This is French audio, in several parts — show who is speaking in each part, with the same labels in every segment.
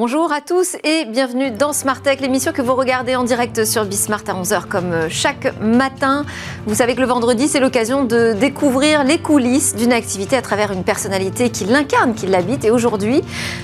Speaker 1: Bonjour à tous et bienvenue dans Smart Tech, l'émission que vous regardez en direct sur Bismart à 11h comme euh, chaque matin. Vous savez que le vendredi, c'est l'occasion de découvrir les coulisses d'une activité à travers une personnalité qui l'incarne, qui l'habite. Et aujourd'hui,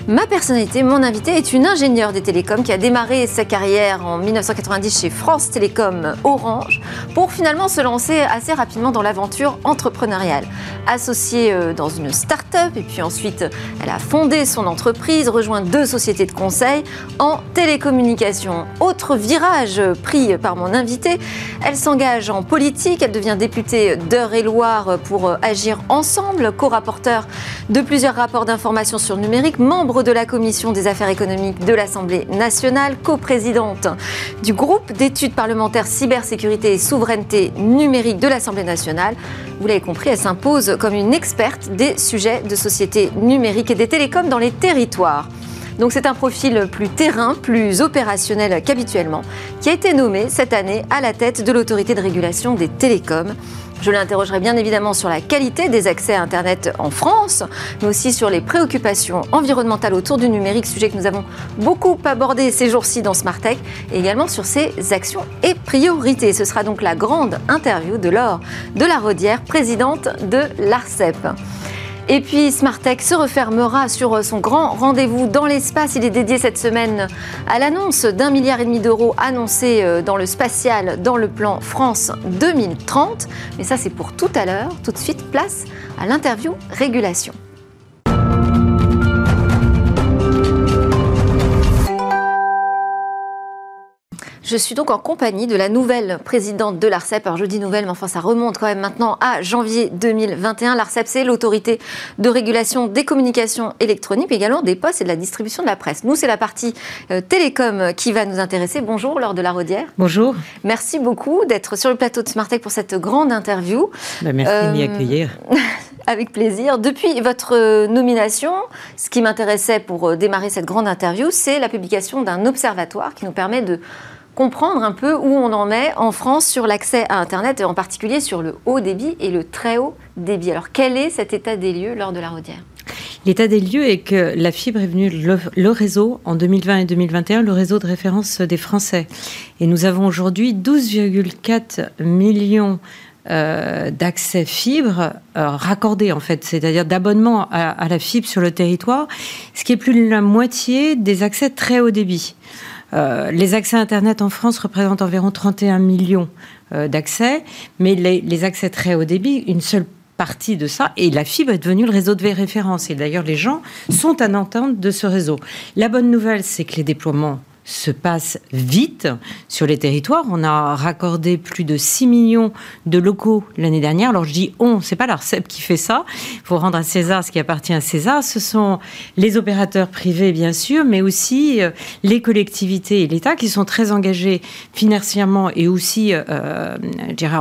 Speaker 1: ma personnalité, mon invité, est une ingénieure des télécoms qui a démarré sa carrière en 1990 chez France Télécom Orange pour finalement se lancer assez rapidement dans l'aventure entrepreneuriale. Associée euh, dans une start-up et puis ensuite, elle a fondé son entreprise, rejoint deux sociétés de conseil en télécommunication. Autre virage pris par mon invité, elle s'engage en politique, elle devient députée d'Eure-et-Loire pour agir ensemble, co-rapporteur de plusieurs rapports d'information sur numérique, membre de la commission des affaires économiques de l'Assemblée nationale, coprésidente du groupe d'études parlementaires cybersécurité et souveraineté numérique de l'Assemblée nationale. Vous l'avez compris, elle s'impose comme une experte des sujets de société numérique et des télécoms dans les territoires. Donc c'est un profil plus terrain, plus opérationnel qu'habituellement, qui a été nommé cette année à la tête de l'autorité de régulation des télécoms. Je l'interrogerai bien évidemment sur la qualité des accès à Internet en France, mais aussi sur les préoccupations environnementales autour du numérique, sujet que nous avons beaucoup abordé ces jours-ci dans Smart Tech, et également sur ses actions et priorités. Ce sera donc la grande interview de Laure de la Rodière, présidente de l'ARCEP. Et puis Smartech se refermera sur son grand rendez-vous dans l'espace. Il est dédié cette semaine à l'annonce d'un milliard et demi d'euros annoncé euh, dans le spatial dans le plan France 2030. Mais ça c'est pour tout à l'heure. Tout de suite, place à l'interview régulation. Je suis donc en compagnie de la nouvelle présidente de l'ARCEP. Alors je dis nouvelle, mais enfin ça remonte quand même maintenant à janvier 2021. L'ARCEP, c'est l'autorité de régulation des communications électroniques, mais également des postes et de la distribution de la presse. Nous, c'est la partie euh, télécom qui va nous intéresser. Bonjour Laure de la Rodière.
Speaker 2: Bonjour.
Speaker 1: Merci beaucoup d'être sur le plateau de Smartech pour cette grande interview.
Speaker 2: Ben, merci de m'y euh, accueillir.
Speaker 1: Avec plaisir. Depuis votre euh, nomination, ce qui m'intéressait pour démarrer cette grande interview, c'est la publication d'un observatoire qui nous permet de comprendre un peu où on en est en France sur l'accès à Internet et en particulier sur le haut débit et le très haut débit. Alors quel est cet état des lieux lors de la Rodière?
Speaker 2: L'état des lieux est que la fibre est venue le, réseau en 2020 et 2021, le réseau de référence des Français. Et nous avons aujourd'hui 12,4 millions euh, d'accès fibre euh, raccordés en fait, c'est-à-dire d'abonnement à, à, la fibre sur le territoire, ce qui est plus de la moitié des accès très haut débit. Euh, les accès Internet en France représentent environ 31 millions euh, d'accès, mais les, accès très haut débit, une seule partie de ça, et la fibre est devenue le réseau de référence. Et d'ailleurs, les gens sont à entente de ce réseau. La bonne nouvelle, c'est que les déploiements se passe vite sur les territoires. On a raccordé plus de 6 millions de locaux l'année dernière. Alors je dis on, c'est pas l'ARCEP qui fait ça. Il faut rendre à César ce qui appartient à César. Ce sont les opérateurs privés, bien sûr, mais aussi euh, les collectivités et l'État qui sont très engagés financièrement et aussi, euh, je dirais,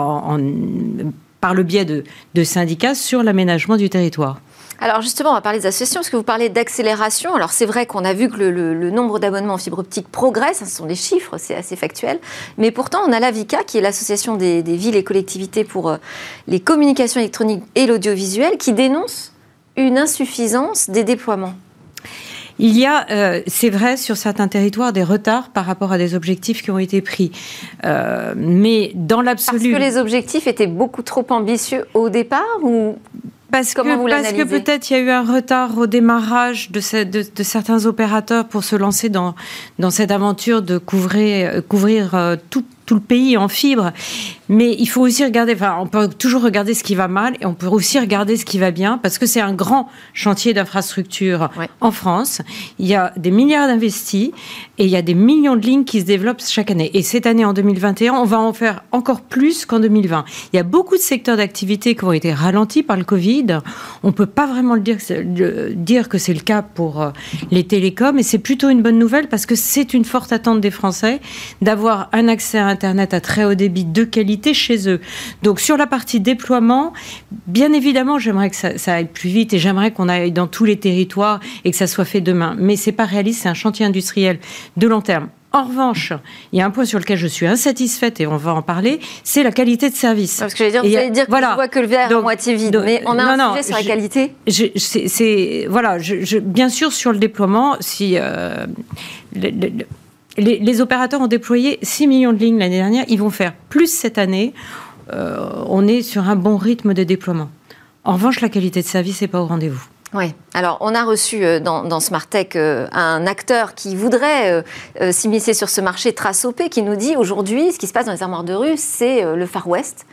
Speaker 2: par le biais de syndicats sur l'aménagement du territoire.
Speaker 1: Alors justement, on va parler des associations, parce que vous parlez d'accélération. Alors c'est vrai qu'on a vu que le, nombre d'abonnements en fibre optique progresse, ce sont des chiffres, c'est assez factuel. Mais pourtant, on a l'AVICA, qui est l'association des, villes et collectivités pour euh, les communications électroniques et l'audiovisuel, qui dénonce une insuffisance des déploiements.
Speaker 2: Il y a, euh, c'est vrai, sur certains territoires, des retards par rapport à des objectifs qui ont été pris. Euh, mais dans l'absolu.
Speaker 1: Parce que les objectifs étaient beaucoup trop ambitieux au départ ou
Speaker 2: parce que, parce que peut-être il y a eu un retard au démarrage de, de, certains opérateurs pour se lancer dans, dans cette aventure de couvrir, couvrir euh, tout, tout le pays en fibre. Mais il faut aussi regarder, enfin, on peut toujours regarder ce qui va mal et on peut aussi regarder ce qui va bien parce que c'est un grand chantier d'infrastructure en France. Il y a des milliards d'investis et il y a des millions de lignes qui se développent chaque année. Et cette année, en 2021, on va en faire encore plus qu'en 2020. Il y a beaucoup de secteurs d'activité qui ont été ralentis par le Covid. On peut pas vraiment le dire, dire que c'est le cas pour euh, les télécoms et c'est plutôt une bonne nouvelle parce que c'est une forte attente des Français d'avoir un accès à Internet à très haut débit de qualité chez eux. Donc sur la partie déploiement, bien évidemment, j'aimerais que ça, ça, aille plus vite et j'aimerais qu'on aille dans tous les territoires et que ça soit fait demain. Mais c'est pas réaliste, c'est un chantier industriel de long terme. En revanche, il y a un point sur lequel je suis insatisfaite et on va en parler, c'est la qualité de service.
Speaker 1: Parce que j'allais dire, vous allez dire voilà. voit que le verre est moitié vide, mais on a un sujet sur la qualité.
Speaker 2: C'est voilà, je, bien sûr sur le déploiement, si euh, les, les, opérateurs ont déployé 6 millions de lignes l'année dernière, ils vont faire plus cette année. Euh, on est sur un bon rythme de déploiement. En revanche, la qualité de service n'est pas au rendez-vous.
Speaker 1: Oui, alors on a reçu euh, dans, dans Smartech euh, un acteur qui voudrait euh, s'immiscer sur ce marché Trasopé qui nous dit aujourd'hui ce qui se passe dans les armoires de rue, c'est le Far West.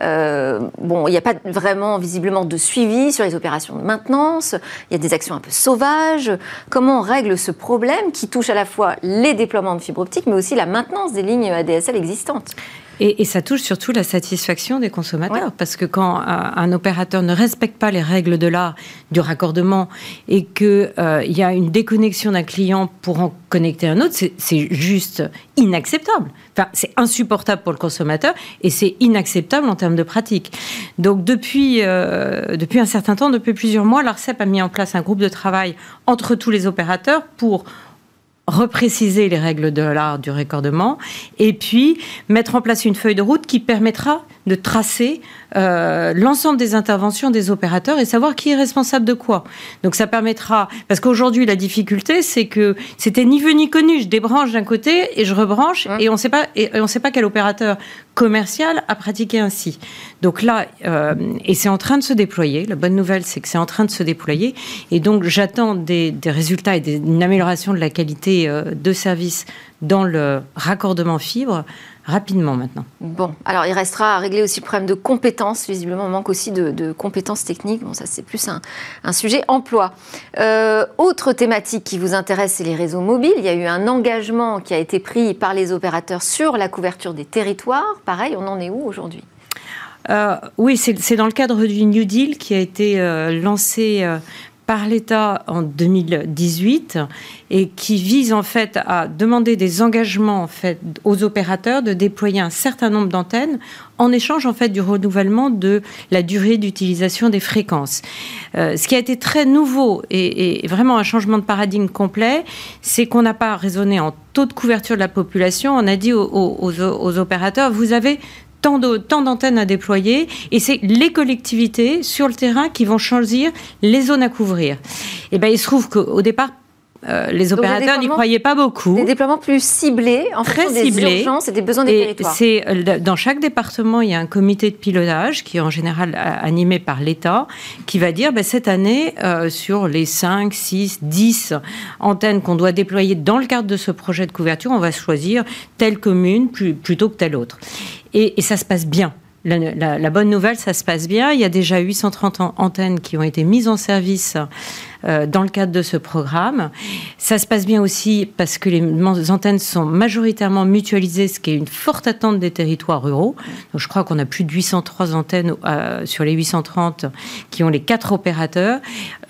Speaker 1: Bon, il n'y a pas vraiment visiblement de suivi sur les opérations de maintenance, il y a des actions un peu sauvages. Comment on règle ce problème qui touche à la fois les déploiements de fibres optiques mais aussi la maintenance des lignes ADSL existantes
Speaker 2: et, ça touche surtout la satisfaction des consommateurs, parce que quand un, opérateur ne respecte pas les règles de l'art du raccordement et qu'il euh, y a une déconnexion d'un client pour en connecter un autre, c'est juste inacceptable. Enfin, c'est insupportable pour le consommateur et c'est inacceptable en termes de pratique. Donc depuis, euh, depuis un certain temps, depuis plusieurs mois, l'ARCEP a mis en place un groupe de travail entre tous les opérateurs pour repréciser les règles de l'art du raccordement et puis mettre en place une feuille de route qui permettra de tracer euh, l'ensemble des interventions des opérateurs et savoir qui est responsable de quoi. Donc ça permettra, parce qu'aujourd'hui la difficulté c'est que c'était ni vu ni connu, je débranche d'un côté et je rebranche et on ne sait pas et on sait pas quel opérateur commercial a pratiqué ainsi. Donc là, euh, et c'est en train de se déployer. La bonne nouvelle, c'est que c'est en train de se déployer. Et donc, j'attends des, résultats et des, une amélioration de la qualité euh, de service dans le raccordement fibre rapidement maintenant.
Speaker 1: Bon, alors il restera à régler aussi le problème de compétences. Visiblement, on manque aussi de, compétences techniques. Bon, ça c'est plus un, sujet emploi. Euh, autre thématique qui vous intéresse, c'est les réseaux mobiles. Il y a eu un engagement qui a été pris par les opérateurs sur la couverture des territoires. Pareil, on en est où aujourd'hui?
Speaker 2: Euh, oui, c'est dans le cadre du New Deal qui a été euh, lancé par l'État en 2018 et qui vise en fait à demander des engagements en fait aux opérateurs de déployer un certain nombre d'antennes en échange en fait du renouvellement de la durée d'utilisation des fréquences. Euh, ce qui a été très nouveau et, vraiment un changement de paradigme complet, c'est qu'on n'a pas raisonné en taux de couverture de la population, on a dit aux, aux opérateurs, vous avez tant d'antennes à déployer et c'est les collectivités sur le terrain qui vont choisir les zones à couvrir. Et eh ben il se trouve qu'au départ, euh, les opérateurs n'y croyaient pas beaucoup.
Speaker 1: Des déploiements plus ciblés en Très fonction des urgences et des besoins des territoires.
Speaker 2: C'est euh, dans chaque département, il y a un comité de pilotage qui est en général animé par l'État, qui va dire ben, cette année euh, sur les 5, 6, 10 antennes qu'on doit déployer dans le cadre de ce projet de couverture, on va choisir telle commune plutôt que telle autre. Et, ça se passe bien. La, bonne nouvelle, ça se passe bien. Il y a déjà 830 antennes qui ont été mises en service dans le cadre de ce programme. Ça se passe bien aussi parce que les antennes sont majoritairement mutualisées, ce qui est une forte attente des territoires ruraux. Donc, je crois qu'on a plus de 803 antennes euh, sur les 830 qui ont les quatre opérateurs.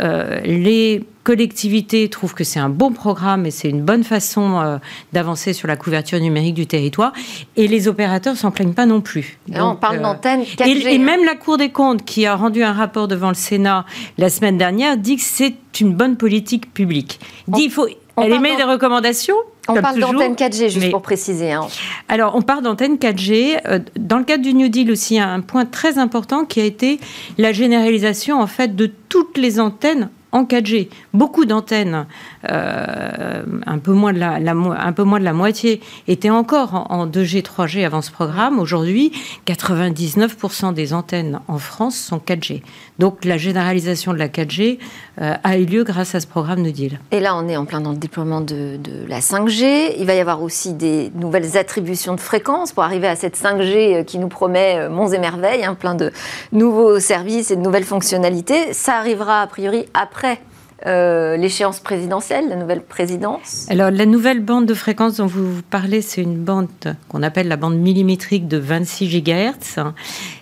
Speaker 2: Euh, les collectivités trouvent que c'est un bon programme et c'est une bonne façon d'avancer sur la couverture numérique du territoire. Et les opérateurs s'en plaignent pas non plus.
Speaker 1: on parle d'antennes 4G.
Speaker 2: Et, et, même la Cour des comptes, qui a rendu un rapport devant le Sénat la semaine dernière, dit que c'est une bonne politique publique. Dit, il faut, elle émet des recommandations.
Speaker 1: On parle d'antenne 4G, juste pour préciser. Hein.
Speaker 2: Alors, on parle d'antenne 4G. Euh, dans le cadre du New Deal aussi, il y a un point très important qui a été la généralisation, en fait, de toutes les antennes en 4G. Beaucoup d'antennes, un, peu moins de la, un peu moins de la moitié, étaient encore en, 2G, 3G avant ce programme. Aujourd'hui, 99% des antennes en France sont 4G. Donc la généralisation de la 4G euh, a eu lieu grâce à ce programme de deal.
Speaker 1: Et là, on est en plein dans le déploiement de, la 5G. Il va y avoir aussi des nouvelles attributions de fréquences pour arriver à cette 5G euh, qui nous promet monts et merveilles, hein, plein de nouveaux services et de nouvelles fonctionnalités. Ça arrivera a priori après euh, l'échéance présidentielle, la nouvelle présidence
Speaker 2: Alors, la nouvelle bande de fréquence dont vous parlez, c'est une bande qu'on appelle la bande millimétrique de 26 GHz.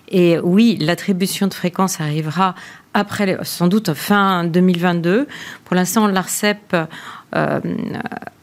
Speaker 2: Et oui, l'attribution de fréquence arrivera après, sans doute fin 2022. Pour l'instant, l'ARCEP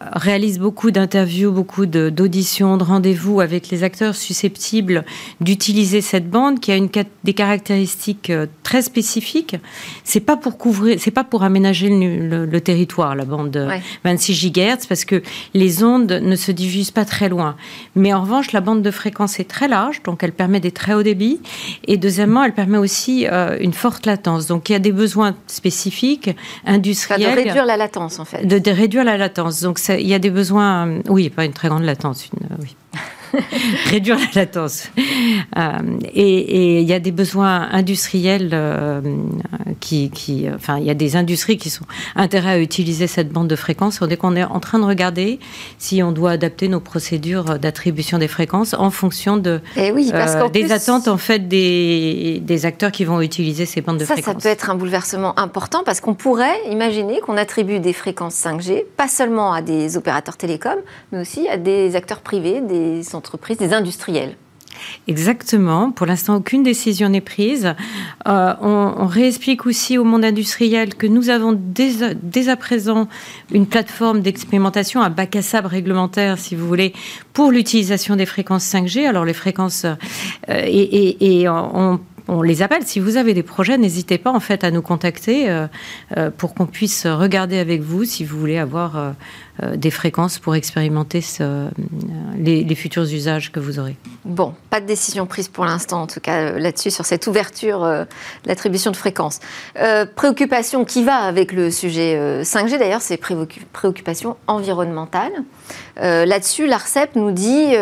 Speaker 2: réalise beaucoup d'interviews, beaucoup d'auditions, de, rendez-vous avec les acteurs susceptibles d'utiliser cette bande qui a une, des caractéristiques très spécifiques. C'est pas pour couvrir, c'est pas pour aménager le, territoire la bande 26 GHz parce que les ondes ne se diffusent pas très loin. Mais en revanche, la bande de fréquence est très large, donc elle permet des très hauts débits. Et deuxièmement, elle permet aussi euh, une forte latence. Donc il y a des besoins spécifiques, industriels.
Speaker 1: de réduire la latence, en fait.
Speaker 2: De, réduire la latence. Donc il y a des besoins, euh, oui, pas une très grande latence, euh, oui. réduire la latence. Euh, et il y a des besoins industriels euh, qui, qui, enfin, il y a des industries qui sont intérêt à utiliser cette bande de fréquence. Dès qu'on est en train de regarder si on doit adapter nos procédures d'attribution des fréquences en fonction de
Speaker 1: eh oui,
Speaker 2: euh, des attentes en fait des, des, acteurs qui vont utiliser ces bandes de
Speaker 1: ça,
Speaker 2: fréquences.
Speaker 1: Ça peut être un bouleversement important parce qu'on pourrait imaginer qu'on attribue des fréquences 5G pas seulement à des opérateurs télécoms, mais aussi à des acteurs privés, des entreprises, des industriels.
Speaker 2: Exactement. Pour l'instant, aucune décision n'est prise. Euh, on, réexplique aussi au monde industriel que nous avons dès, à présent une plateforme d'expérimentation, un bac à sable réglementaire, si vous voulez, pour l'utilisation des fréquences 5G. Alors les fréquences euh, et, on les appelle. Si vous avez des projets, n'hésitez pas en fait à nous contacter euh, pour qu'on puisse regarder avec vous si vous voulez avoir des fréquences pour expérimenter euh, les, futurs usages que vous aurez.
Speaker 1: Bon, pas de décision prise pour l'instant, en tout cas euh, là-dessus, sur cette ouverture de l'attribution de fréquences. préoccupation qui va avec le sujet 5G, d'ailleurs, c'est préoccupation environnementale. là-dessus, l'ARCEP nous dit,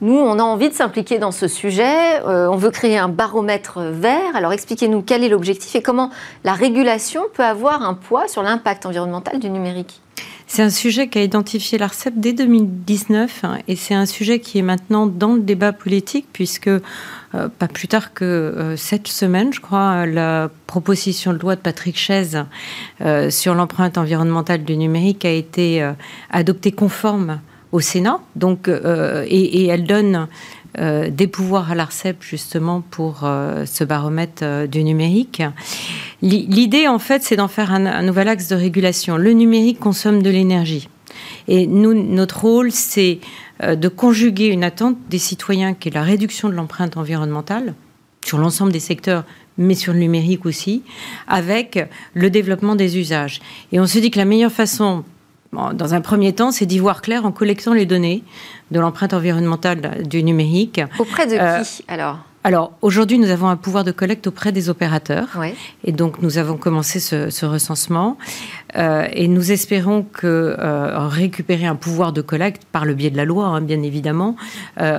Speaker 1: nous, on a envie de s'impliquer dans ce sujet, on veut créer un baromètre vert. Alors expliquez-nous quel est l'objectif et comment la régulation peut avoir un poids sur l'impact environnemental du numérique.
Speaker 2: C'est un sujet qu'a identifié l'ARCEP dès 2019 hein, et c'est un sujet qui est maintenant dans le débat politique puisque euh, pas plus tard que euh, cette semaine, je crois, la proposition de loi de Patrick Chaise euh, sur l'empreinte environnementale du numérique a été adoptée conforme au Sénat. Donc, et, elle donne des pouvoirs à l'ARCEP justement pour ce baromètre du numérique. L'idée en fait c'est d'en faire un, nouvel axe de régulation. Le numérique consomme de l'énergie. Et nous, notre rôle, c'est de conjuguer une attente des citoyens qui est la réduction de l'empreinte environnementale sur l'ensemble des secteurs, mais sur le numérique aussi, avec le développement des usages. Et on se dit que la meilleure façon dans un premier temps, c'est d'y voir clair en collectant les données de l'empreinte environnementale du numérique.
Speaker 1: Auprès de euh, qui alors?
Speaker 2: Alors aujourd'hui, nous avons un pouvoir de collecte auprès des opérateurs, et donc nous avons commencé ce, recensement, euh, et nous espérons que euh, récupérer un pouvoir de collecte par le biais de la loi, hein, bien évidemment,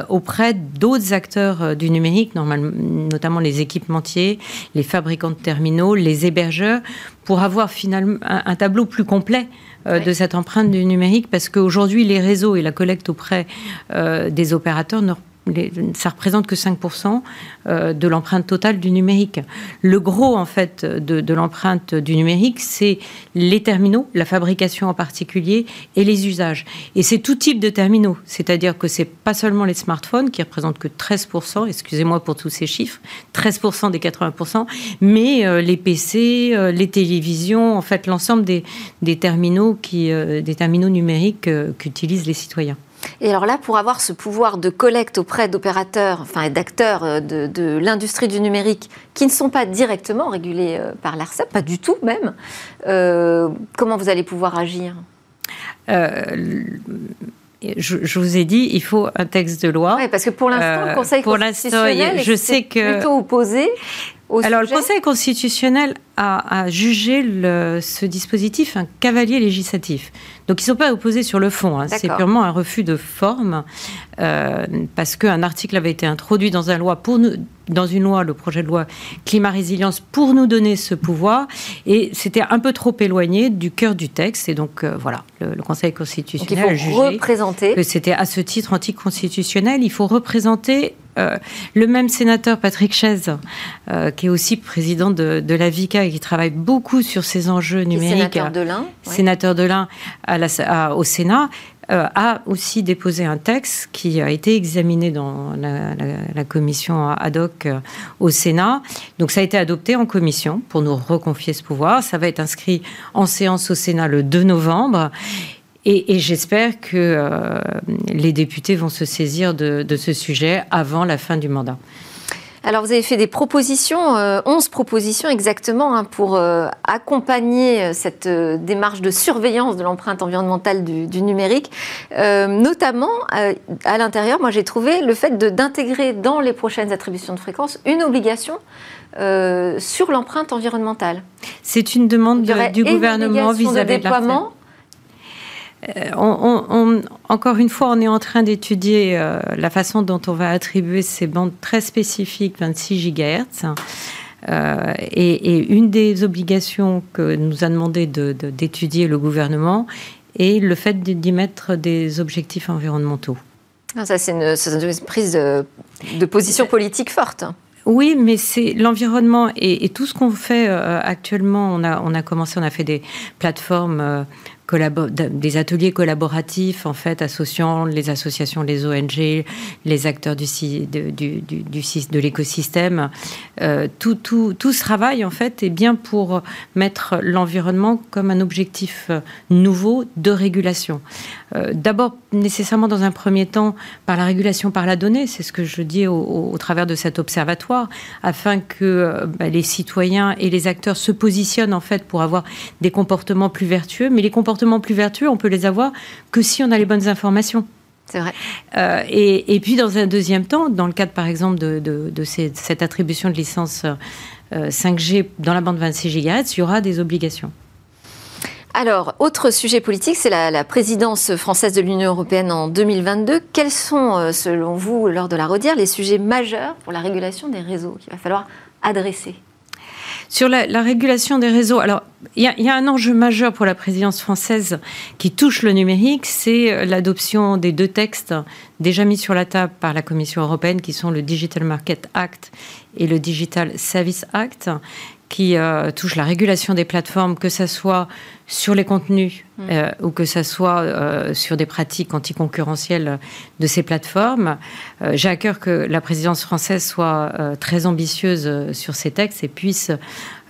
Speaker 2: auprès d'autres acteurs du numérique, notamment les équipementiers, les fabricants de terminaux, les hébergeurs, pour avoir finalement un tableau plus complet euh, de cette empreinte du numérique. Parce qu'aujourd'hui, les réseaux et la collecte auprès euh, des opérateurs ne ça représente que 5% euh, de l'empreinte totale du numérique. Le gros, en fait, de, l'empreinte du numérique, c'est les terminaux, la fabrication en particulier, et les usages. Et c'est tout type de terminaux. C'est-à-dire que c'est pas seulement les smartphones, qui représentent que 13%, excusez-moi pour tous ces chiffres, 13% des 80%, mais euh, les PC, euh, les télévisions, en fait, l'ensemble des terminaux numériques qu'utilisent les citoyens.
Speaker 1: Et alors là, pour avoir ce pouvoir de collecte auprès d'opérateurs, enfin d'acteurs euh, de, l'industrie du numérique qui ne sont pas directement régulés euh, par l'ARCEP, pas du tout même, euh, comment vous allez pouvoir agir?
Speaker 2: Je, vous ai dit, il faut un texte de loi.
Speaker 1: Oui, parce que pour l'instant, le Conseil constitutionnel je sais que, plutôt opposé
Speaker 2: alors, le Conseil constitutionnel a, jugé ce dispositif un cavalier législatif. Donc, ils ne sont pas opposés sur le fond. Hein. C'est purement un refus de forme, euh, parce qu'un article avait été introduit dans, un loi pour nous, dans une loi, le projet de loi climat résilience, pour nous donner ce pouvoir, et c'était un peu trop éloigné du cœur du texte. Et donc, euh, voilà, le, Conseil constitutionnel a jugé que c'était à ce titre anticonstitutionnel. Il faut représenter euh, le même sénateur Patrick Chaise, euh, qui est aussi président de, la VICA et qui travaille beaucoup sur ces enjeux numériques,
Speaker 1: sénateur de l'Ain,
Speaker 2: sénateur de l'Ain au Sénat, a aussi déposé un texte qui a été examiné dans la, commission ad hoc au Sénat. Donc ça a été adopté en commission pour nous reconfier ce pouvoir. Ça va être inscrit en séance au Sénat le 2 novembre. Et, j'espère que les députés vont se saisir de, ce sujet avant la fin du mandat.
Speaker 1: Alors, vous avez fait des propositions, 11 euh, propositions exactement, hein, pour euh, accompagner euh, cette démarche de surveillance de l'empreinte environnementale du, numérique. notamment, à l'intérieur, moi j'ai trouvé le fait d'intégrer dans les prochaines attributions de fréquence une obligation sur l'empreinte environnementale.
Speaker 2: C'est une demande du gouvernement vis-à-vis de, déploiement euh, encore une fois, on est en train d'étudier euh, la façon dont on va attribuer ces bandes très spécifiques 26 GHz. Euh, et, une des obligations que nous a demandé d'étudier le gouvernement est le fait d'y mettre des objectifs environnementaux.
Speaker 1: Ah, ça, c'est une, prise de, position politique forte.
Speaker 2: Oui, mais c'est l'environnement et, tout ce qu'on fait actuellement. On a, on a commencé, on a fait des plateformes des ateliers collaboratifs en fait associant les associations, les ONG, les acteurs du, de l'écosystème. Euh, tout, tout, tout, ce travail en fait est bien pour mettre l'environnement comme un objectif euh, nouveau de régulation. Euh, d'abord, nécessairement dans un premier temps, par la régulation par la donnée, c'est ce que je dis au, travers de cet observatoire, afin que bah, les citoyens et les acteurs se positionnent en fait pour avoir des comportements plus vertueux, mais les comportements plus vertueux, on peut les avoir que si on a les bonnes informations.
Speaker 1: C'est vrai.
Speaker 2: Euh, et, puis, dans un deuxième temps, dans le cadre, par exemple, de, cette attribution de licence 5G euh, dans la bande 26 GHz, il y aura des obligations.
Speaker 1: Alors, autre sujet politique, c'est la, présidence française de l'Union européenne en 2022. Quels sont, euh, selon vous, lors de la redire, les sujets majeurs pour la régulation des réseaux qu'il va falloir adresser?
Speaker 2: Sur la, régulation des réseaux, alors il y, a un enjeu majeur pour la présidence française qui touche le numérique, c'est euh, l'adoption des deux textes déjà mis sur la table par la Commission européenne, qui sont le Digital Market Act et le Digital Service Act, qui euh, touchent la régulation des plateformes, que ce soit sur les contenus mm. euh, ou que ce soit euh, sur des pratiques anticoncurrentielles de ces plateformes. Euh, j'ai à cœur que la présidence française soit très ambitieuse sur ces textes et puisse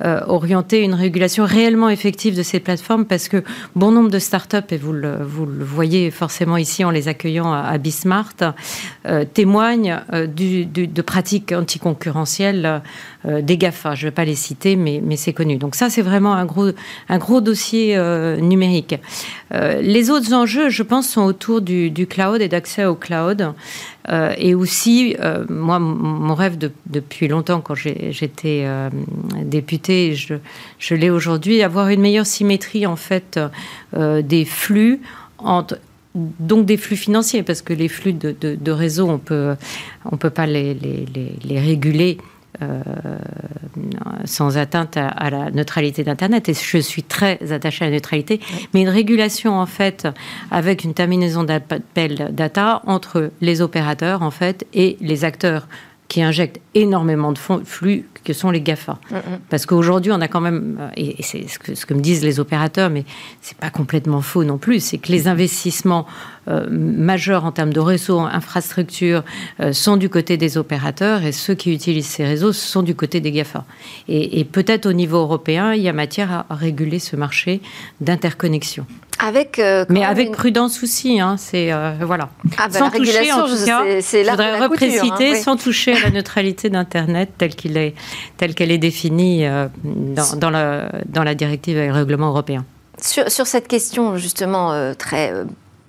Speaker 2: orienter une régulation réellement effective de ces plateformes parce que bon nombre de start-up, et vous le, voyez forcément ici en les accueillant à, à Bismart, témoignent de pratiques anticoncurrentielles des GAFA. Je ne vais pas les citer, mais, c'est connu. Donc ça, c'est vraiment un gros, dossier euh, Euh, les autres enjeux, je pense, sont autour du, cloud et d'accès au cloud. Euh, et aussi, moi, mon rêve depuis longtemps, quand j'étais députée, je, l'ai aujourd'hui, avoir une meilleure symétrie en fait des flux donc des flux financiers, parce que les flux de, réseau, on peut, on peut pas les réguler euh, sans atteinte à, la neutralité d'Internet. Et je suis très attachée à la neutralité, mais une régulation en fait avec une terminaison d'appel data entre les opérateurs en fait et les acteurs qui injectent énormément de flux que sont les GAFA. Mm, mm. Parce qu'aujourd'hui, on a quand même, euh, et c'est ce que, ce que, me disent les opérateurs, mais c'est pas complètement faux non plus, c'est que les investissements euh, majeurs en termes de réseaux, infrastructures, euh, sont du côté des opérateurs et ceux qui utilisent ces réseaux sont du côté des GAFA. Et, peut-être au niveau européen, il y a matière à réguler ce marché d'interconnexion.
Speaker 1: Avec,
Speaker 2: mais avec prudence aussi, hein, c'est voilà. Ah, bah, sans toucher, en tout cas, je voudrais repréciser, hein, sans toucher à la neutralité d'Internet telle qu'il est, telle qu'elle est définie euh, dans, dans, la, dans la directive et le règlement européen.
Speaker 1: Sur, sur cette question justement euh, très euh,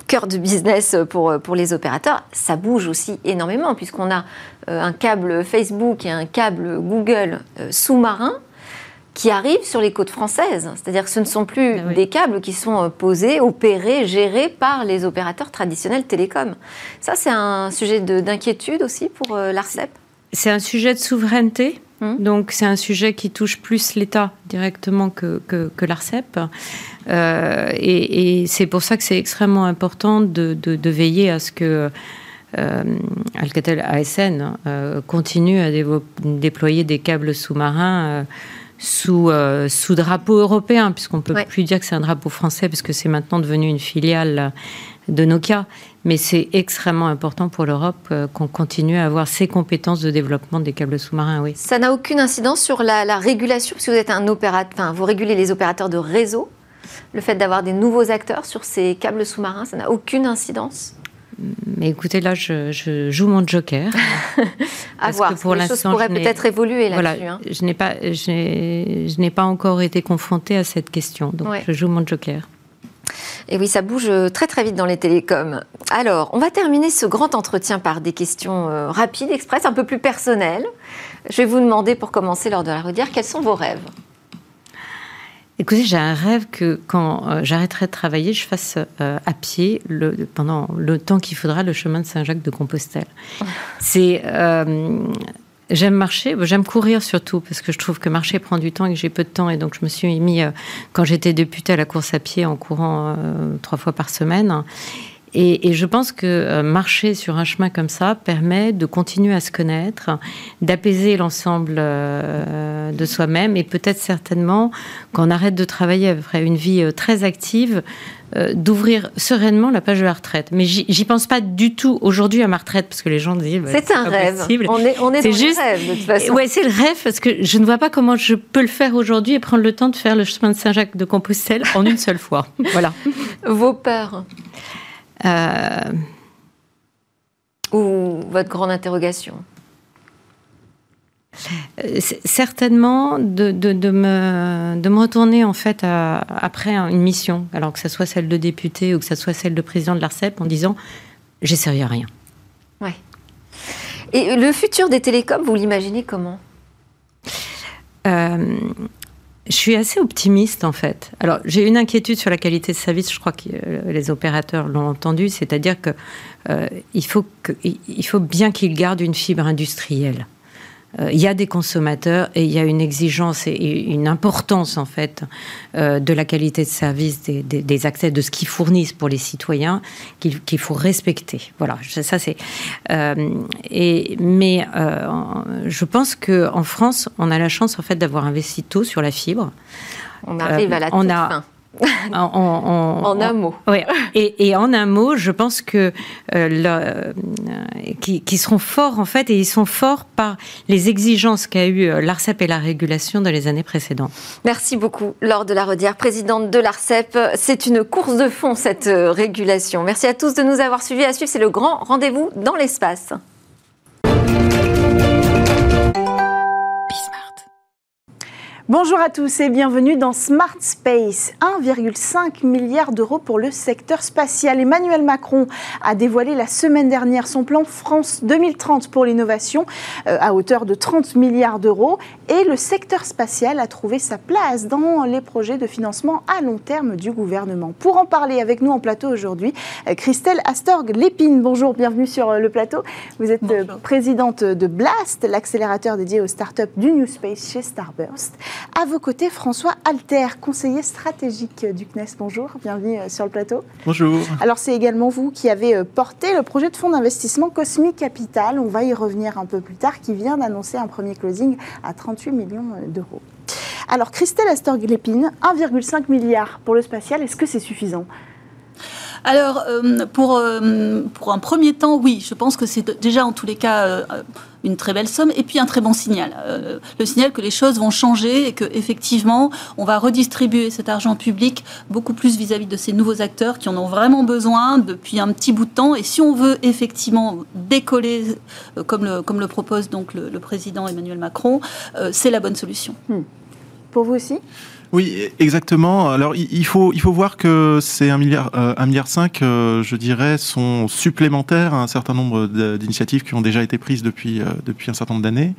Speaker 1: cœur de business pour, pour les opérateurs, ça bouge aussi énormément puisqu'on a un câble Facebook et un câble Google sous-marin qui arrivent sur les côtes françaises. C'est-à-dire que ce ne sont plus ah des câbles qui sont posés, opérés, gérés par les opérateurs traditionnels télécoms. Ça, c'est un sujet d'inquiétude aussi pour l'ARCEP
Speaker 2: c'est un sujet de souveraineté. Hmm. Donc c'est un sujet qui touche plus l'État directement que, que, l'ARCEP. Euh, et, c'est pour ça que c'est extrêmement important de, de, veiller à ce que euh, Alcatel ASN euh, continue à déployer des câbles sous-marins euh, sous, sous drapeau européen, puisqu'on ne peut plus dire que c'est un drapeau français, puisque c'est maintenant devenu une filiale de Nokia. Mais c'est extrêmement important pour l'Europe qu'on continue à avoir ces compétences de développement des câbles sous-marins, oui.
Speaker 1: Ça n'a aucune incidence sur la, la régulation, parce que vous êtes un opérateur, enfin, vous régulez les opérateurs de réseau. Le fait d'avoir des nouveaux acteurs sur ces câbles sous-marins, ça n'a aucune incidence
Speaker 2: mais écoutez, là, je, joue mon joker.
Speaker 1: à voir. Que pour les choses pourraient peut-être évoluer là-dessus.
Speaker 2: Voilà, hein. Je n'ai pas, je n'ai pas encore été confrontée à cette question, donc je joue mon joker.
Speaker 1: Et oui, ça bouge très très vite dans les télécoms. Alors, on va terminer ce grand entretien par des questions euh, rapides, express, un peu plus personnelles. Je vais vous demander pour commencer, lors de la redire, quels sont vos rêves?
Speaker 2: Écoutez, j'ai un rêve que quand euh, j'arrêterai de travailler, je fasse euh, à pied le, pendant le temps qu'il faudra le chemin de Saint-Jacques de Compostelle. C'est euh, J'aime marcher, j'aime courir surtout parce que je trouve que marcher prend du temps et que j'ai peu de temps et donc je me suis mis quand j'étais députée à la course à pied en courant trois fois par semaine et, je pense que euh, marcher sur un chemin comme ça permet de continuer à se connaître, d'apaiser l'ensemble euh, de soi-même et peut-être certainement, quand on arrête de travailler après une vie euh, très active, d'ouvrir sereinement la page de la retraite. Mais j'y pense pas du tout aujourd'hui à ma retraite parce que les gens disent
Speaker 1: bah, c'est un rêve. On est, on est, dans juste, le rêve de toute façon.
Speaker 2: Ouais, c'est le rêve parce que je ne vois pas comment je peux le faire aujourd'hui et prendre le temps de faire le chemin de Saint-Jacques de Compostelle en une seule fois. Voilà.
Speaker 1: Vos peurs euh, Ou votre grande interrogation
Speaker 2: certainement de, de, me, de me retourner en fait après une mission, alors que ce soit celle de député ou que ce soit celle de président de l'ARCEP, en disant j'ai servi à rien.
Speaker 1: Ouais. Et le futur des télécoms, vous l'imaginez comment?
Speaker 2: Euh, je suis assez optimiste en fait. Alors j'ai une inquiétude sur la qualité de service. Je crois que euh, les opérateurs l'ont entendu, c'est-à-dire que euh, faut bien qu'ils gardent une fibre industrielle. Euh, il y a des consommateurs et il y a une exigence et une importance en fait euh, de la qualité de service, des, accès, de ce qu'ils fournissent pour les citoyens qu'il faut respecter. Voilà, ça c'est. Euh, et mais je pense que en France, on a la chance en fait d'avoir investi tôt sur la fibre.
Speaker 1: On arrive à la toute fin. En, un mot.
Speaker 2: Et, en un mot, je pense que euh, euh qui, seront forts en fait, et ils sont forts par les exigences qu'a eu euh, l'Arcep et la régulation dans les années précédentes.
Speaker 1: Merci beaucoup, Laure de la Rodière, présidente de l'Arcep. C'est une course de fond cette régulation. Merci à tous de nous avoir suivis. À suivre, c'est le grand rendez-vous dans l'espace.
Speaker 3: Bonjour à tous et bienvenue dans Smart Space. 1,5 milliard d'euros pour le secteur spatial. Emmanuel Macron a dévoilé la semaine dernière son plan France 2030 pour l'innovation euh, à hauteur de 30 milliards d'euros et le secteur spatial a trouvé sa place dans les projets de financement à long terme du gouvernement. Pour en parler avec nous en plateau aujourd'hui, euh, Christelle Astorg-Lépine. Bonjour, bienvenue sur euh, le plateau. Vous êtes présidente de Blast, l'accélérateur dédié aux startups du New Space chez Starburst. À vos côtés, François Alter, conseiller stratégique du CNES. Bonjour, bienvenue euh, sur le plateau.
Speaker 4: Bonjour.
Speaker 3: Alors, c'est également vous qui avez euh, porté le projet de fonds d'investissement Cosmic Capital. On va y revenir un peu plus tard, qui vient d'annoncer un premier closing à 38 millions euh, d'euros. Alors, Christelle Astor-Glépine, 1,5 milliard pour le spatial, est-ce que c'est suffisant?
Speaker 5: Alors, pour, pour un premier temps, oui, je pense que c'est déjà en tous les cas une très belle somme et puis un très bon signal. Euh, le signal que les choses vont changer et que effectivement on va redistribuer cet argent public beaucoup plus vis-à-vis de ces nouveaux acteurs qui en ont vraiment besoin depuis un petit bout de temps. Et si on veut effectivement décoller, euh, comme, le, comme le propose donc le, président Emmanuel Macron, euh, c'est la bonne solution. Hmm.
Speaker 3: Pour vous aussi?
Speaker 4: Oui, exactement. Alors il faut il faut voir que ces 1 milliard euh, un milliard 5 euh, je dirais sont supplémentaires à un certain nombre d'initiatives qui ont déjà été prises depuis euh, depuis un certain nombre d'années.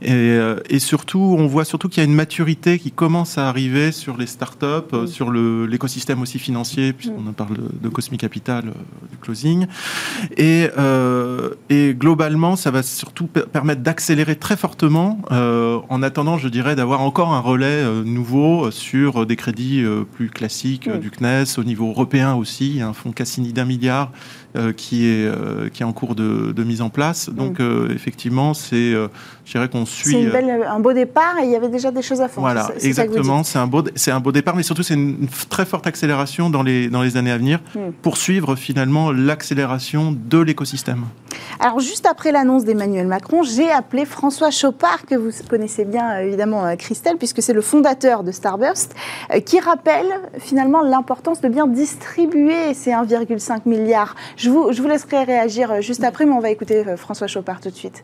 Speaker 4: Et, et surtout on voit surtout qu'il y a une maturité qui commence à arriver sur les startups, sur le l'écosystème aussi financier puisqu'on parle de, de Cosmic Capital du closing. Et et globalement ça va surtout permettre d'accélérer très fortement en attendant je dirais d'avoir encore un relais nouveau sur des crédits euh, plus classiques euh, du CNES, au niveau européen aussi. Un fonds Cassini d'un milliard qui, est, qui est en cours de, mise en place. Donc, mm. effectivement, c'est, je dirais qu'on suit.
Speaker 3: C'est un beau départ et il y avait déjà des choses à faire.
Speaker 4: Voilà, exactement. C'est un, beau, c'est un beau départ, mais surtout, c'est une, très forte accélération dans les, dans les années à venir mm. pour suivre finalement l'accélération de l'écosystème.
Speaker 3: Alors, juste après l'annonce d'Emmanuel Macron, j'ai appelé François Chopard, que vous connaissez bien évidemment, Christelle, puisque c'est le fondateur de Starburst, qui rappelle finalement l'importance de bien distribuer ces 1,5 milliard. Je vous, laisserai réagir juste après, mais on va écouter euh, François Chopard tout de suite.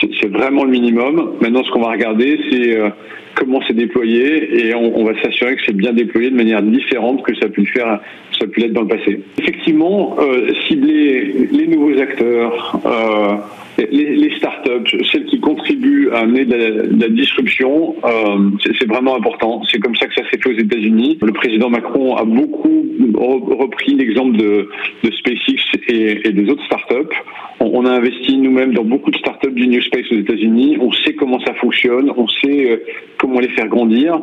Speaker 6: C'est vraiment le minimum. Maintenant, ce qu'on va regarder, c'est euh, comment c'est déployé et on, va s'assurer que c'est bien déployé de manière différente que ça a pu le faire, ça a pu l'être dans le passé. Effectivement, euh, cibler les nouveaux acteurs, les, les startups, celles qui contribuent à amener de la, disruption, euh, c'est vraiment important. C'est comme ça que ça s'est fait aux États-Unis. Le président Macron a beaucoup repris l'exemple de, de, SpaceX et, et, des autres startups. On, on a investi nous-mêmes dans beaucoup de startups du New Space aux États-Unis. On sait comment ça fonctionne, on sait euh, comment les faire grandir.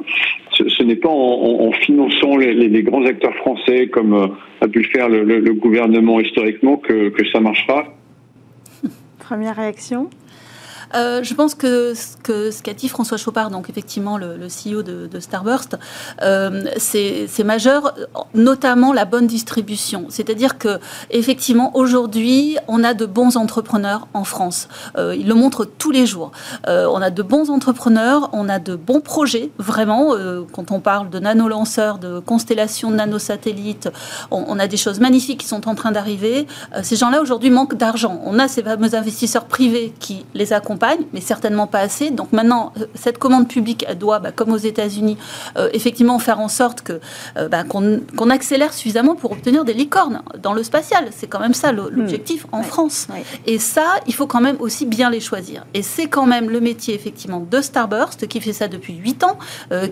Speaker 6: Ce, ce n'est pas en, en, finançant les, les, grands acteurs français comme euh, a pu le faire le, le, le gouvernement historiquement que, que ça marchera.
Speaker 3: Première réaction?
Speaker 5: Euh, je pense que, que ce qu'a dit François Chopard, donc effectivement le, CEO de, Starburst, euh, c'est majeur, notamment la bonne distribution. C'est-à-dire que effectivement aujourd'hui, on a de bons entrepreneurs en France. Euh, ils le montrent tous les jours. On a de bons entrepreneurs, on a de bons projets, vraiment. Quand on parle de nanolanceurs, de constellations de nanosatellites, on, a des choses magnifiques qui sont en train d'arriver. Ces gens-là aujourd'hui manquent d'argent. On a ces fameux investisseurs privés qui les accompagnent mais certainement pas assez. Donc maintenant, euh, cette commande publique, elle doit, bah, comme aux États-Unis, euh, effectivement faire en sorte que euh, bah, qu'on accélère suffisamment pour obtenir des licornes dans le spatial. C'est quand même ça l'objectif en France. Et ça, il faut quand même aussi bien les choisir. Et c'est quand même le métier effectivement de Starburst qui fait ça depuis 8 ans,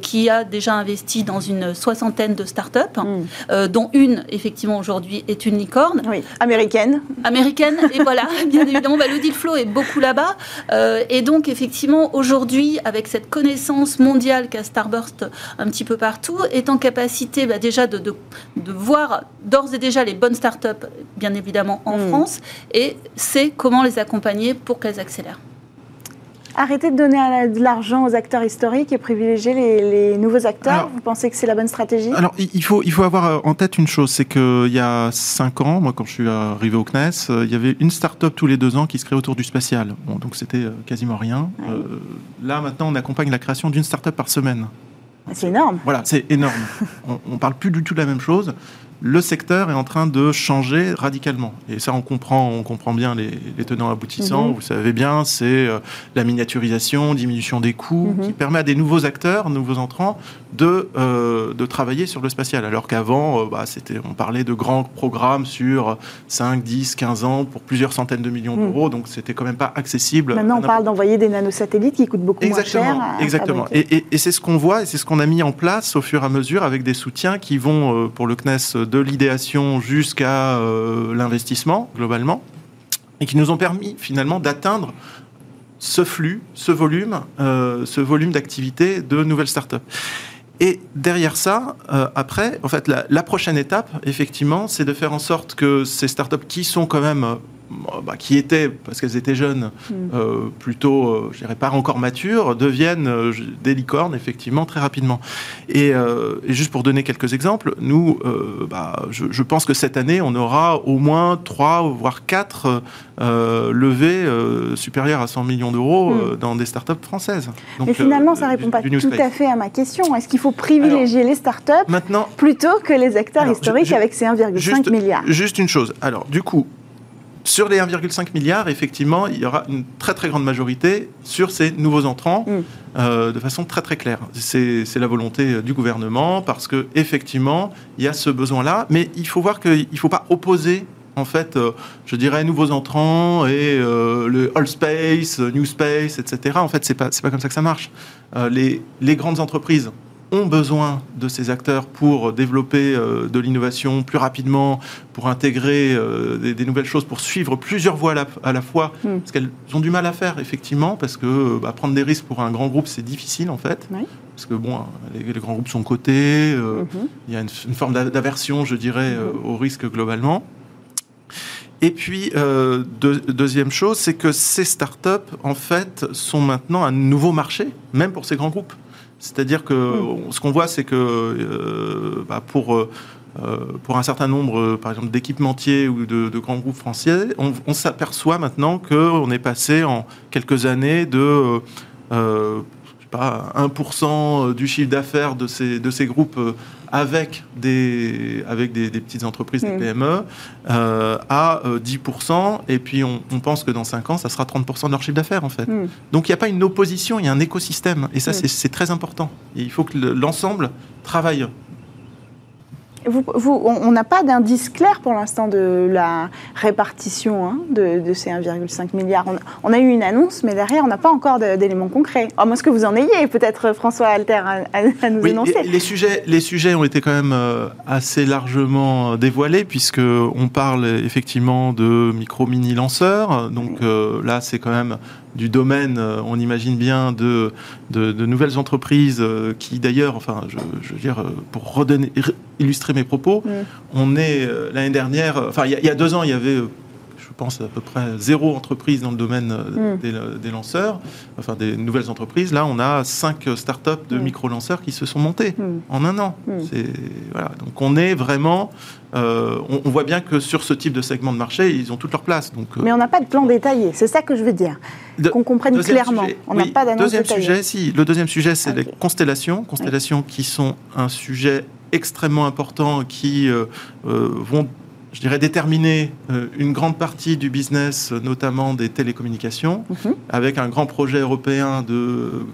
Speaker 5: qui a déjà investi dans une soixantaine de startups, mm. dont une effectivement aujourd'hui est une licorne.
Speaker 3: Oui. Américaine.
Speaker 5: Américaine. Et voilà, bien évidemment, bah, le deal flow est beaucoup là-bas. Euh, et donc, effectivement, aujourd'hui, avec cette connaissance mondiale qu'a Starburst un petit peu partout, est en capacité bah, déjà de, de, de voir d'ores et déjà les bonnes startups, bien évidemment, en mm. France, et sait comment les accompagner pour qu'elles accélèrent.
Speaker 3: Arrêtez de donner de l'argent aux acteurs historiques et privilégier les, nouveaux acteurs. Vous pensez que c'est la bonne stratégie?
Speaker 4: Alors, il faut, il faut avoir euh, en tête une chose, c'est qu'il y a cinq ans, moi quand je suis arrivé au CNES, euh, il y avait une start-up tous les deux ans qui se créait autour du spatial. Bon, donc c'était euh, quasiment rien. là, maintenant, on accompagne la création d'une start-up par semaine.
Speaker 3: C'est énorme.
Speaker 4: Voilà, c'est énorme. on ne parle plus du tout de la même chose le secteur est en train de changer radicalement. Et ça, on comprend, on comprend bien les, tenants aboutissants. Mhm. Vous savez bien, c'est euh, la miniaturisation, diminution des coûts, mhm. qui permet à des nouveaux acteurs, nouveaux entrants, de, euh, de travailler sur le spatial. Alors qu'avant, euh, bah, c'était, on parlait de grands programmes sur 5, 10, 15 ans pour plusieurs centaines de millions mhm. d'euros. Donc, c'était quand même pas accessible.
Speaker 3: Maintenant, on parle d'envoyer des nanosatellites qui coûtent beaucoup
Speaker 4: moins
Speaker 3: cher.
Speaker 4: exactement. Et, et, c'est ce qu'on voit et c'est ce qu'on a mis en place au fur et à mesure avec des soutiens qui vont, pour le CNES, de l'idéation jusqu'à euh, l'investissement globalement, et qui nous ont permis finalement d'atteindre ce flux, ce volume, euh, ce volume d'activité de nouvelles startups. Et derrière ça, euh, après, en fait, la, la, prochaine étape, effectivement, c'est de faire en sorte que ces startups qui sont quand même bah, qui étaient, parce qu'elles étaient jeunes, mm. euh, plutôt, euh, je dirais pas encore matures, deviennent euh, des licornes, effectivement, très rapidement. Et, juste pour donner quelques exemples, nous, bah, je, pense que cette année, on aura au moins trois, voire quatre levées supérieures à 100 millions d'euros mm. dans des startups françaises.
Speaker 3: Mais finalement, ça ne répond pas tout à fait à ma question. Est-ce qu'il faut privilégier les startups maintenant, plutôt que les acteurs historiques avec ces 1,5 milliards?
Speaker 4: Juste une chose. Alors, du coup, sur les 1,5 milliards, effectivement, il y aura une très très grande majorité sur ces nouveaux entrants, mm. euh, de façon très très claire. C'est la volonté euh, du gouvernement parce que effectivement, il y a ce besoin-là, mais il faut voir qu'il ne faut pas opposer. En fait, euh, je dirais nouveaux entrants et le All Space, New Space, etc. En fait, c'est pas c'est pas comme ça que ça marche. les, les grandes entreprises ont besoin de ces acteurs pour développer euh, de l'innovation plus rapidement, pour intégrer euh, des, nouvelles choses, pour suivre plusieurs voies à la, fois, hmm. parce qu'elles ont du mal à faire, effectivement, parce que bah, prendre des risques pour un grand groupe, c'est difficile, en fait. Parce que, bon, les, grands groupes sont cotés, euh, mhm. il y a une, forme d'aversion, je dirais, mhm. au risque globalement. Et puis, deuxième chose, c'est que ces startups, en fait, sont maintenant un nouveau marché, même pour ces grands groupes. C'est-à-dire que hmm. ce qu'on voit, c'est que bah, pour euh, pour un certain nombre, euh, par exemple, d'équipementiers ou de, grands groupes français, on, s'aperçoit maintenant qu'on est passé en quelques années de euh, pas, 1% du chiffre d'affaires de ces, de ces groupes avec des, avec des, petites entreprises, des mm. PME, à 10%. Et puis, on, pense que dans 5 ans, ça sera 30% de leur chiffre d'affaires, en fait. Mm. Donc, il n'y a pas une opposition, il y a un écosystème. Et ça, mm. c'est très important. il faut que l'ensemble travaille
Speaker 3: on n'a pas d'indice clair pour l'instant de la répartition hein, de, ces 1,5 milliard. On, a eu une annonce, mais derrière, on n'a pas encore d'éléments concrets. À moins que vous en ayez, peut-être François Alter à, nous oui, énoncer.
Speaker 4: Les, sujets, les sujets ont été quand même euh, assez largement dévoilés, puisqu'on parle effectivement de micro-mini lanceurs. Donc euh, là, c'est quand même du domaine, euh, on imagine bien, de, de, nouvelles entreprises euh, qui, d'ailleurs, enfin, je, veux dire, euh, pour redonner, illustrer mes propos, mm. on est l'année dernière, enfin, il y, a deux ans, il y avait pense à peu près zéro entreprise dans le domaine mm. des, lanceurs, enfin des nouvelles entreprises. Là, on a cinq startups de mm. micro-lanceurs qui se sont montés en un an. Voilà. Donc on est vraiment euh, on, voit bien que sur ce type de segment de marché, ils ont toute leur place. Donc,
Speaker 3: euh, Mais on n'a pas de plan détaillé, c'est ça que je veux dire. Qu'on comprenne clairement. on n'a pas d'annonce
Speaker 4: Deuxième sujet, si. Le deuxième sujet, c'est les constellations. Constellations qui sont un sujet extrêmement important, qui euh, vont je dirais, déterminer euh, une grande partie du business, notamment des télécommunications, mhm. avec un grand projet européen de,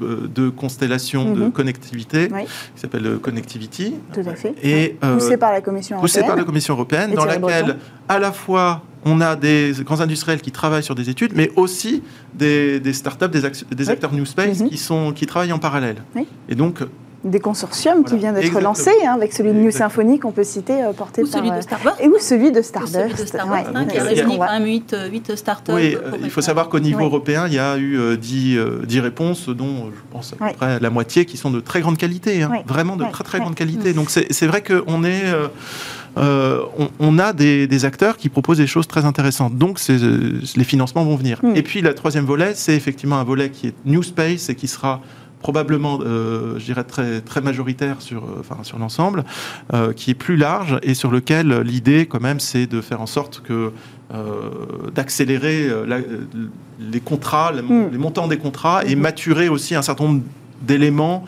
Speaker 4: euh, de constellation de mhm. connectivité qui s'appelle euh, Connectivity.
Speaker 3: Tout à fait. Et, poussé par la Commission européenne.
Speaker 4: Poussé par la Commission européenne, dans laquelle, à la fois, on a des grands industriels qui travaillent sur des études, mais aussi des, des startups, des, des acteurs New Space mhm. qui, sont, qui travaillent en parallèle. Et donc,
Speaker 3: des consortiums qui vient d'être lancé, hein, avec celui de New Symphony qu'on peut citer, euh, porté
Speaker 5: ou
Speaker 3: par...
Speaker 5: Celui de euh, Starbucks.
Speaker 3: Et ou celui de Stardust. celui
Speaker 5: de Starbucks, hein, qui a réuni quand même 8, 8 startups.
Speaker 4: Oui, euh, il faut savoir qu'au niveau européen, il y a eu 10, 10, réponses, dont je pense à peu près la moitié qui sont de très grande qualité, hein, vraiment de très très grande qualité. Donc c'est vrai qu'on est... Euh, on, a des, acteurs qui proposent des choses très intéressantes. Donc, les financements vont venir. Et puis, la troisième volet, c'est effectivement un volet qui est New Space et qui sera probablement, euh, je dirais, très, très majoritaire sur, euh, enfin, sur l'ensemble, euh, qui est plus large et sur lequel l'idée, quand même, c'est de faire en sorte que d'accélérer les contrats, hmm. les, montants des contrats et maturer aussi un certain nombre d'éléments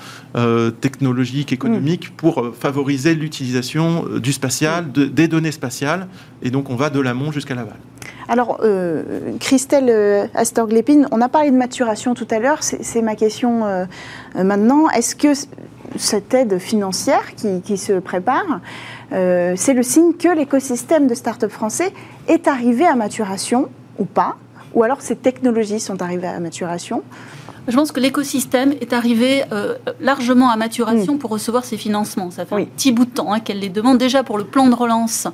Speaker 4: technologiques, économiques, hmm. pour favoriser l'utilisation du spatial, des données spatiales. Et donc, on va de l'amont jusqu'à l'aval.
Speaker 3: Alors, euh, Christelle euh, Astor-Glépine, on a parlé de maturation tout à l'heure, c'est ma question euh, maintenant. Est-ce que cette aide financière qui, se prépare, c'est le signe que l'écosystème de start-up français est arrivé à maturation ou pas? Ou alors ces technologies sont arrivées à maturation?
Speaker 5: Je pense que l'écosystème est arrivé euh, largement à maturation pour recevoir ces financements. Ça fait un petit bout de temps hein, qu'elle les demande déjà pour le plan de relance.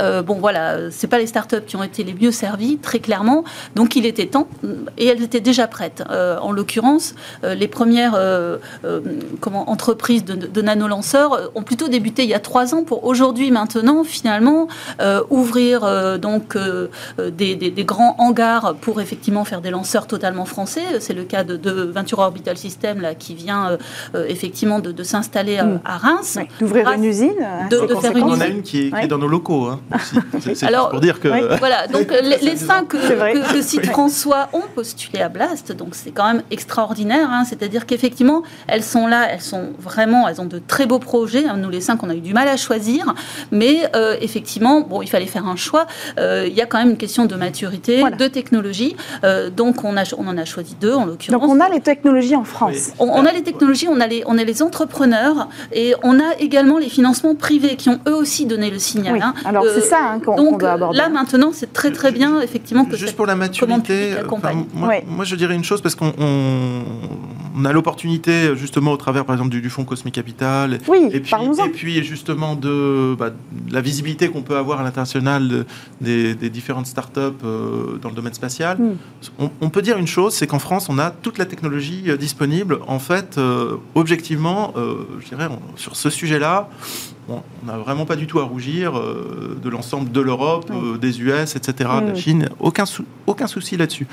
Speaker 5: Euh, bon, voilà, c'est pas les startups qui ont été les mieux servies, très clairement. Donc, il était temps et elles étaient déjà prêtes. Euh, en l'occurrence, les premières comment, entreprises de, de nanolanceurs ont plutôt débuté il y a trois ans pour aujourd'hui, maintenant, finalement, ouvrir donc des, des, grands hangars pour effectivement faire des lanceurs totalement français. C'est le cas de Ventura Orbital System là, qui vient euh, euh, effectivement de, s'installer euh, mm. à Reims.
Speaker 3: D'ouvrir une usine.
Speaker 4: De, faire une On en a une qui est, dans nos locaux. Hein, C'est Alors, pour dire que.
Speaker 5: Voilà, donc les, cinq que, que, cite François ont postulé à Blast, donc c'est quand même extraordinaire. Hein, C'est-à-dire qu'effectivement, elles sont là, elles sont vraiment, elles ont de très beaux projets. Hein, nous, les cinq, on a eu du mal à choisir, mais effectivement, bon, il fallait faire un choix. Il y a quand même une question de maturité, de technologie. donc, on, a, on en a choisi deux en l'occurrence
Speaker 3: on a les technologies en France.
Speaker 5: On, a les technologies, on a les, on a les entrepreneurs et on a également les financements privés qui ont eux aussi donné le signal.
Speaker 3: Hein. Alors c'est ça hein, qu'on doit aborder.
Speaker 5: Là maintenant, c'est très très bien effectivement que
Speaker 4: juste pour la maturité. moi, je dirais une chose parce qu'on on, a l'opportunité justement au travers par exemple du, Fonds Cosmic Capital.
Speaker 3: Oui,
Speaker 4: et puis, et puis justement de, bah, la visibilité qu'on peut avoir à l'international des, différentes startups euh, dans le domaine spatial. Hmm. On, on, peut dire une chose, c'est qu'en France, on a toute la technologie euh, disponible. En fait, euh, objectivement, je dirais, sur ce sujet-là, on n'a vraiment pas du tout à rougir de l'ensemble de l'Europe, des US, etc., de la Chine. Aucun, aucun souci là-dessus.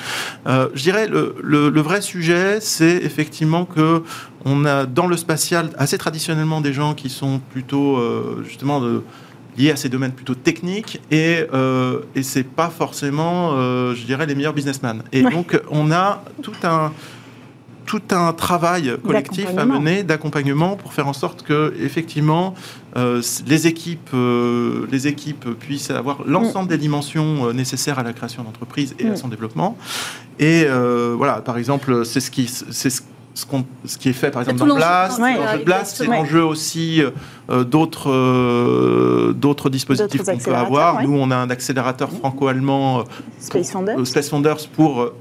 Speaker 4: je dirais le, le, vrai sujet, c'est effectivement que on a dans le spatial assez traditionnellement des gens qui sont plutôt justement de liés à ces domaines plutôt techniques et, euh, et c'est pas forcément, euh, je dirais, les meilleurs businessmen. Et donc, on a tout un tout un travail collectif à mener d'accompagnement pour faire en sorte que effectivement euh, les équipes euh, les équipes puissent avoir l'ensemble mm. des dimensions nécessaires à la création d'entreprise et à mm. son développement. Et voilà par exemple c'est ce qui c'est ce ce, qui est fait par exemple dans Blast. Blast, c'est l'enjeu aussi euh, d'autres euh, d'autres dispositifs qu'on peut avoir. Nous, on a un accélérateur franco-allemand, euh,
Speaker 3: Space Founders,
Speaker 4: Space Founders pour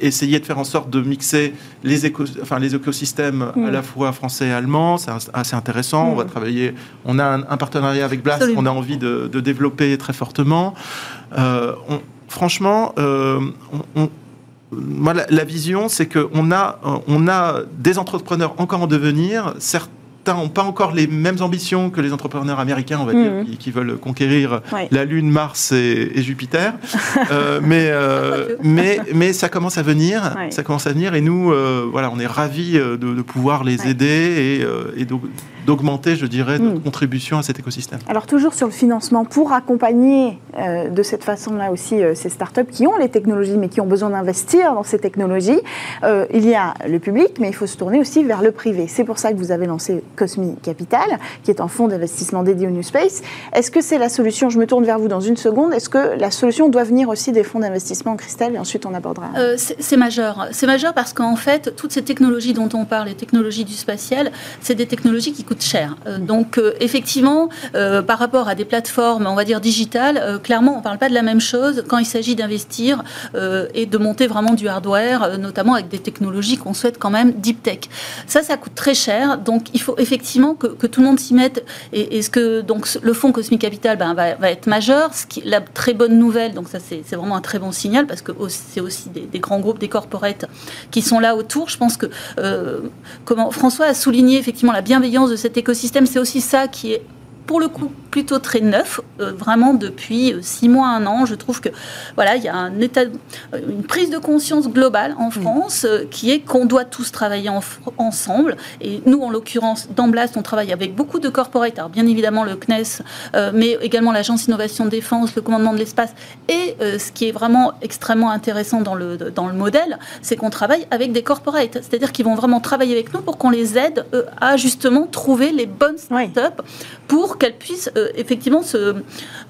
Speaker 4: essayer de faire en sorte de mixer les, éco enfin, les écosystèmes à mm. la fois français et allemand. C'est assez intéressant. On va mm. travailler. On a un, partenariat avec Blast qu'on a envie de, développer très fortement. franchement, on moi, la, vision, c'est qu'on a, on a des entrepreneurs encore en devenir. Certains n'ont pas encore les mêmes ambitions que les entrepreneurs américains, on va dire, mmh. qui, veulent conquérir la Lune, Mars et, Jupiter. Euh, mais, euh, mais, mais ça commence à venir. Ça commence à venir. Et nous, euh, voilà, on est ravis de, pouvoir les aider et, et donc d'augmenter, je dirais, notre hmm. contribution à cet écosystème.
Speaker 3: Alors toujours sur le financement, pour accompagner euh, de cette façon-là aussi euh, ces startups qui ont les technologies mais qui ont besoin d'investir dans ces technologies, euh, il y a le public mais il faut se tourner aussi vers le privé. C'est pour ça que vous avez lancé Cosmi Capital, qui est un fonds d'investissement dédié au New Space. Est-ce que c'est la solution? Je me tourne vers vous dans une seconde. Est-ce que la solution doit venir aussi des fonds d'investissement en cristal et ensuite on abordera
Speaker 5: C'est majeur. C'est majeur parce qu'en fait, toutes ces technologies dont on parle, les technologies du spatial, c'est des technologies qui coûtent cher. Euh, donc euh, effectivement, euh, par rapport à des plateformes, on va dire digitales, clairement, on ne parle pas de la même chose quand il s'agit d'investir et de monter vraiment du hardware, notamment avec des technologies qu'on souhaite quand même deep tech. Ça, ça coûte très cher, donc il faut effectivement que, tout le monde s'y mette. Et, ce que donc le fonds Cosmic Capital ben, va, être majeur. Ce qui, la très bonne nouvelle, donc ça c'est vraiment un très bon signal parce que c'est aussi des, grands groupes, des corporates qui sont là autour. Je pense que comment François a souligné effectivement la bienveillance de cet écosystème, c'est aussi ça qui est pour le coup plutôt très neuf, euh, vraiment depuis euh, six mois, un an. Je trouve que voilà, il y a un état, euh, une prise de conscience globale en. France qui est qu'on doit tous travailler ensemble. Et nous, en l'occurrence, dans Blast, on travaille avec beaucoup de corporates. Alors bien évidemment le CNES, mais également l'Agence Innovation Défense, le commandement de l'espace. Et ce qui est vraiment extrêmement intéressant dans le dans le modèle, c'est qu'on travaille avec des corporates, c'est-à-dire qu'ils vont vraiment travailler avec nous pour qu'on les aide à justement trouver les bonnes startups pour qu'elles puissent euh, effectivement se,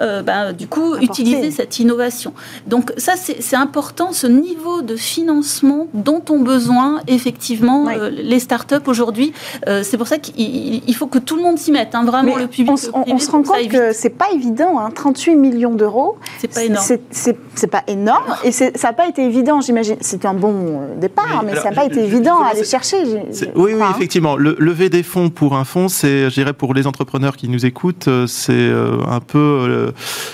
Speaker 5: euh, ben, du coup, utiliser cette innovation. Donc ça, c'est important, ce niveau de financement dont ont besoin effectivement euh, les startups aujourd'hui. c'est pour ça qu'il faut que tout le monde s'y mette, hein, vraiment le public.
Speaker 3: On, se rend compte que c'est pas évident, hein, 38 millions d'euros.
Speaker 5: C'est pas énorme.
Speaker 3: C'est pas énorme et ça n'a pas été évident, j'imagine. C'était un bon départ, mais ça n'a pas été évident à aller chercher.
Speaker 4: Oui, oui, effectivement. Le, lever des fonds pour un fonds, c'est, je dirais, pour les entrepreneurs qui nous écoutent, c'est euh, un peu, euh,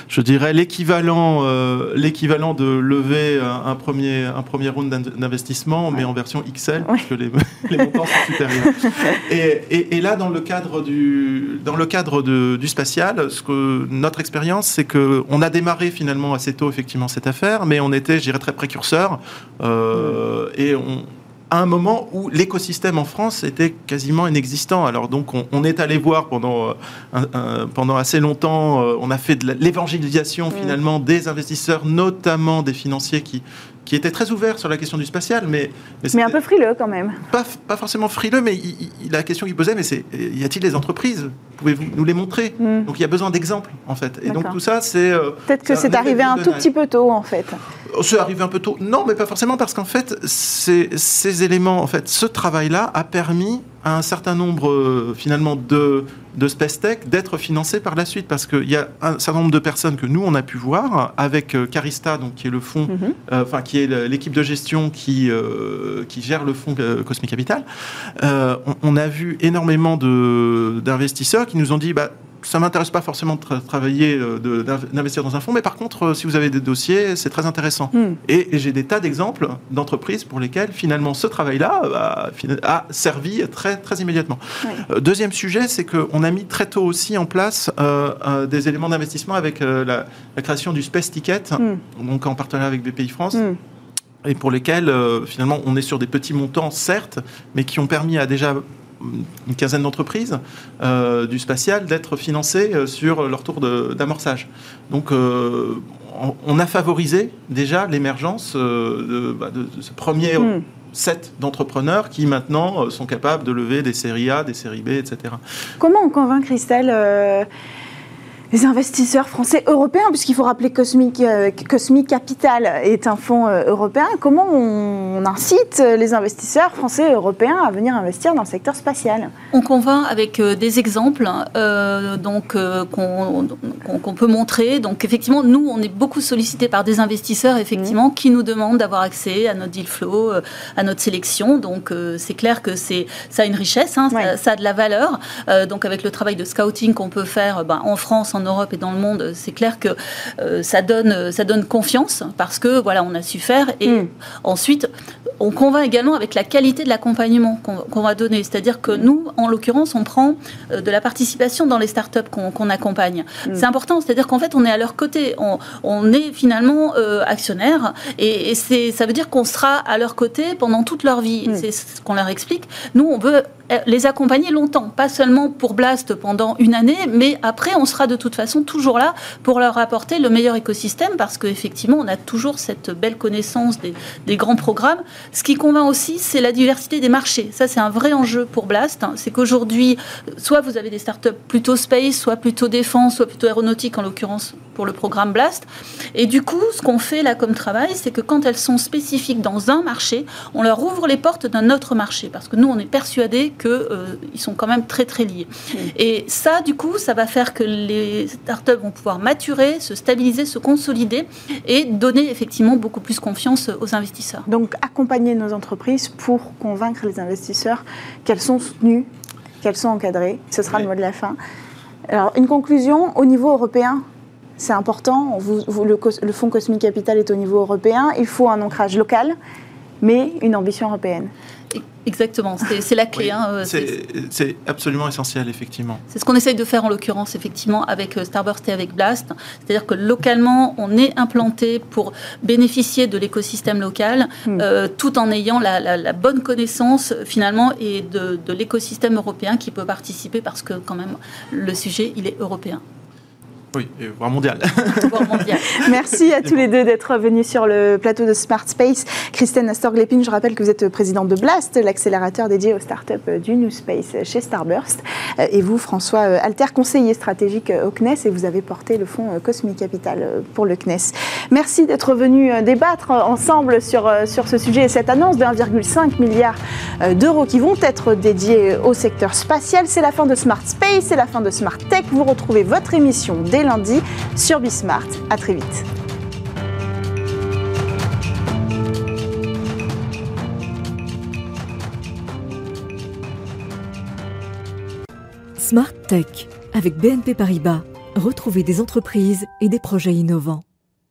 Speaker 4: je dirais, l'équivalent, euh, l'équivalent de lever un, premier, un premier round d'investissement, mais en version XL, puisque les, les, montants sont supérieurs. Et, et, là, dans le cadre du, dans le cadre de, du spatial, ce que notre expérience, c'est que on a démarré finalement assez tôt effectivement cette affaire, mais on était, je dirais, très précurseur, et on à un moment où l'écosystème en France était quasiment inexistant. Alors donc on, est allé voir pendant, euh, pendant assez longtemps, euh, on a fait de l'évangélisation mmh. finalement des investisseurs, notamment des financiers qui, qui étaient très ouverts sur la question du spatial, mais...
Speaker 3: Mais, un peu frileux quand même.
Speaker 4: Pas, pas forcément frileux, mais la question qu'il posait, mais c'est, y a-t-il des entreprises? Pouvez-vous nous les montrer? Mmh. Donc il y a besoin d'exemples en fait. Et donc tout ça, c'est... Euh,
Speaker 3: Peut-être que c'est arrivé un tout petit peu tôt en fait.
Speaker 4: C'est arrivé un peu tôt. Non, mais pas forcément parce qu'en fait, ces, ces, éléments, en fait, ce travail-là a permis à un certain nombre euh, finalement de, de Space Tech d'être financés par la suite parce qu'il y a un certain nombre de personnes que nous on a pu voir avec euh, Carista, donc qui est le fonds, mhm. euh, enfin qui est l'équipe de gestion qui qui gère le fonds Cosmic Capital. On, on, a vu énormément de d'investisseurs qui nous ont dit bah ça m'intéresse pas forcément de travailler, euh, d'investir dans un fonds, mais par contre, euh, si vous avez des dossiers, c'est très intéressant. Hmm. Et, j'ai des tas d'exemples d'entreprises pour lesquelles finalement ce travail-là a, servi très, très immédiatement. Euh, deuxième sujet, c'est qu'on a mis très tôt aussi en place des éléments d'investissement avec la, création du Space Ticket, hmm. donc en partenariat avec BPI France. Hmm. et pour lesquels finalement on est sur des petits montants certes, mais qui ont permis à déjà une quinzaine d'entreprises euh, du spatial d'être financées euh, sur leur tour d'amorçage. Donc euh, on a favorisé déjà l'émergence de, bah, ce premier hmm. set d'entrepreneurs qui maintenant sont capables de lever des séries A, des séries B, etc.
Speaker 3: Comment on convainc Christelle les investisseurs français européens, puisqu'il faut rappeler que Cosmic, euh, Cosmic Capital est un fonds euh, européen, comment on, incite les investisseurs français et européens à venir investir dans le secteur spatial?
Speaker 5: On convainc avec euh, des exemples donc qu'on peut montrer. Donc effectivement, nous, on est beaucoup sollicité par des investisseurs effectivement mmh. qui nous demandent d'avoir accès à notre deal flow, à notre sélection. Donc c'est clair que c'est ça a une richesse, hein, ça, a de la valeur. donc avec le travail de scouting qu'on peut faire ben, en France, en en Europe et dans le monde, c'est clair que euh, ça, donne, ça donne confiance parce que voilà, on a su faire. Et hmm. ensuite, on convainc également avec la qualité de l'accompagnement qu'on va donner. C'est-à-dire que nous, en l'occurrence, on prend euh, de la participation dans les startups qu'on accompagne. Hmm. C'est important, c'est-à-dire qu'en fait, on est à leur côté. On, est finalement euh, actionnaire et, et ça veut dire qu'on sera à leur côté pendant toute leur vie. Hmm. C'est ce qu'on leur explique. Nous, on veut les accompagner longtemps, pas seulement pour Blast pendant une année, mais après, on sera de toute façon toujours là pour leur apporter le meilleur écosystème parce qu'effectivement, on a toujours cette belle connaissance des, grands programmes. Ce qui convainc aussi, c'est la diversité des marchés. Ça, c'est un vrai enjeu pour Blast. C'est qu'aujourd'hui, soit vous avez des startups plutôt space, soit plutôt défense, soit plutôt aéronautique, en l'occurrence pour le programme Blast. Et du coup, ce qu'on fait là comme travail, c'est que quand elles sont spécifiques dans un marché, on leur ouvre les portes d'un autre marché. Parce que nous, on est persuadés qu'ils euh, sont quand même très, très liés. Mmh. Et ça, du coup, ça va faire que les startups vont pouvoir maturer, se stabiliser, se consolider et donner effectivement beaucoup plus confiance aux investisseurs.
Speaker 3: Donc, accompagner nos entreprises pour convaincre les investisseurs qu'elles sont soutenues, qu'elles sont encadrées. Ce sera le mot de la fin. Alors, une conclusion au niveau européen c'est important. le, Fonds Cosmic Capital est au niveau européen. Il faut un ancrage local, mais une ambition européenne.
Speaker 5: Exactement, c'est la clé. Hein,
Speaker 4: euh, c'est absolument essentiel, effectivement.
Speaker 5: C'est ce qu'on essaye de faire en l'occurrence, effectivement, avec euh, Starburst et avec Blast. C'est-à-dire que localement, on est implanté pour bénéficier de l'écosystème local, hmm. euh, tout en ayant la, bonne connaissance, finalement, et de, de l'écosystème européen qui peut participer, parce que, quand même, le sujet, il est européen.
Speaker 4: Oui, voire mondial.
Speaker 3: Merci à tous les deux d'être venus sur le plateau de Smart Space. Christine Astor-Glepin, je rappelle que vous êtes présidente de Blast, l'accélérateur dédié aux startups du New Space chez Starburst. Euh, et vous, François Alter, conseiller stratégique au CNES, et vous avez porté le fonds Cosmic Capital pour le CNES. Merci d'être venus débattre ensemble sur, sur ce sujet et cette annonce de 1,5 milliard d'euros qui vont être dédiés au secteur spatial. C'est la fin de Smart Space, c'est la fin de Smart Tech. Vous retrouvez votre émission dès lundi sur Bismart. À très vite.
Speaker 7: Smart Tech avec BNP Paribas. Retrouvez des entreprises et des projets innovants.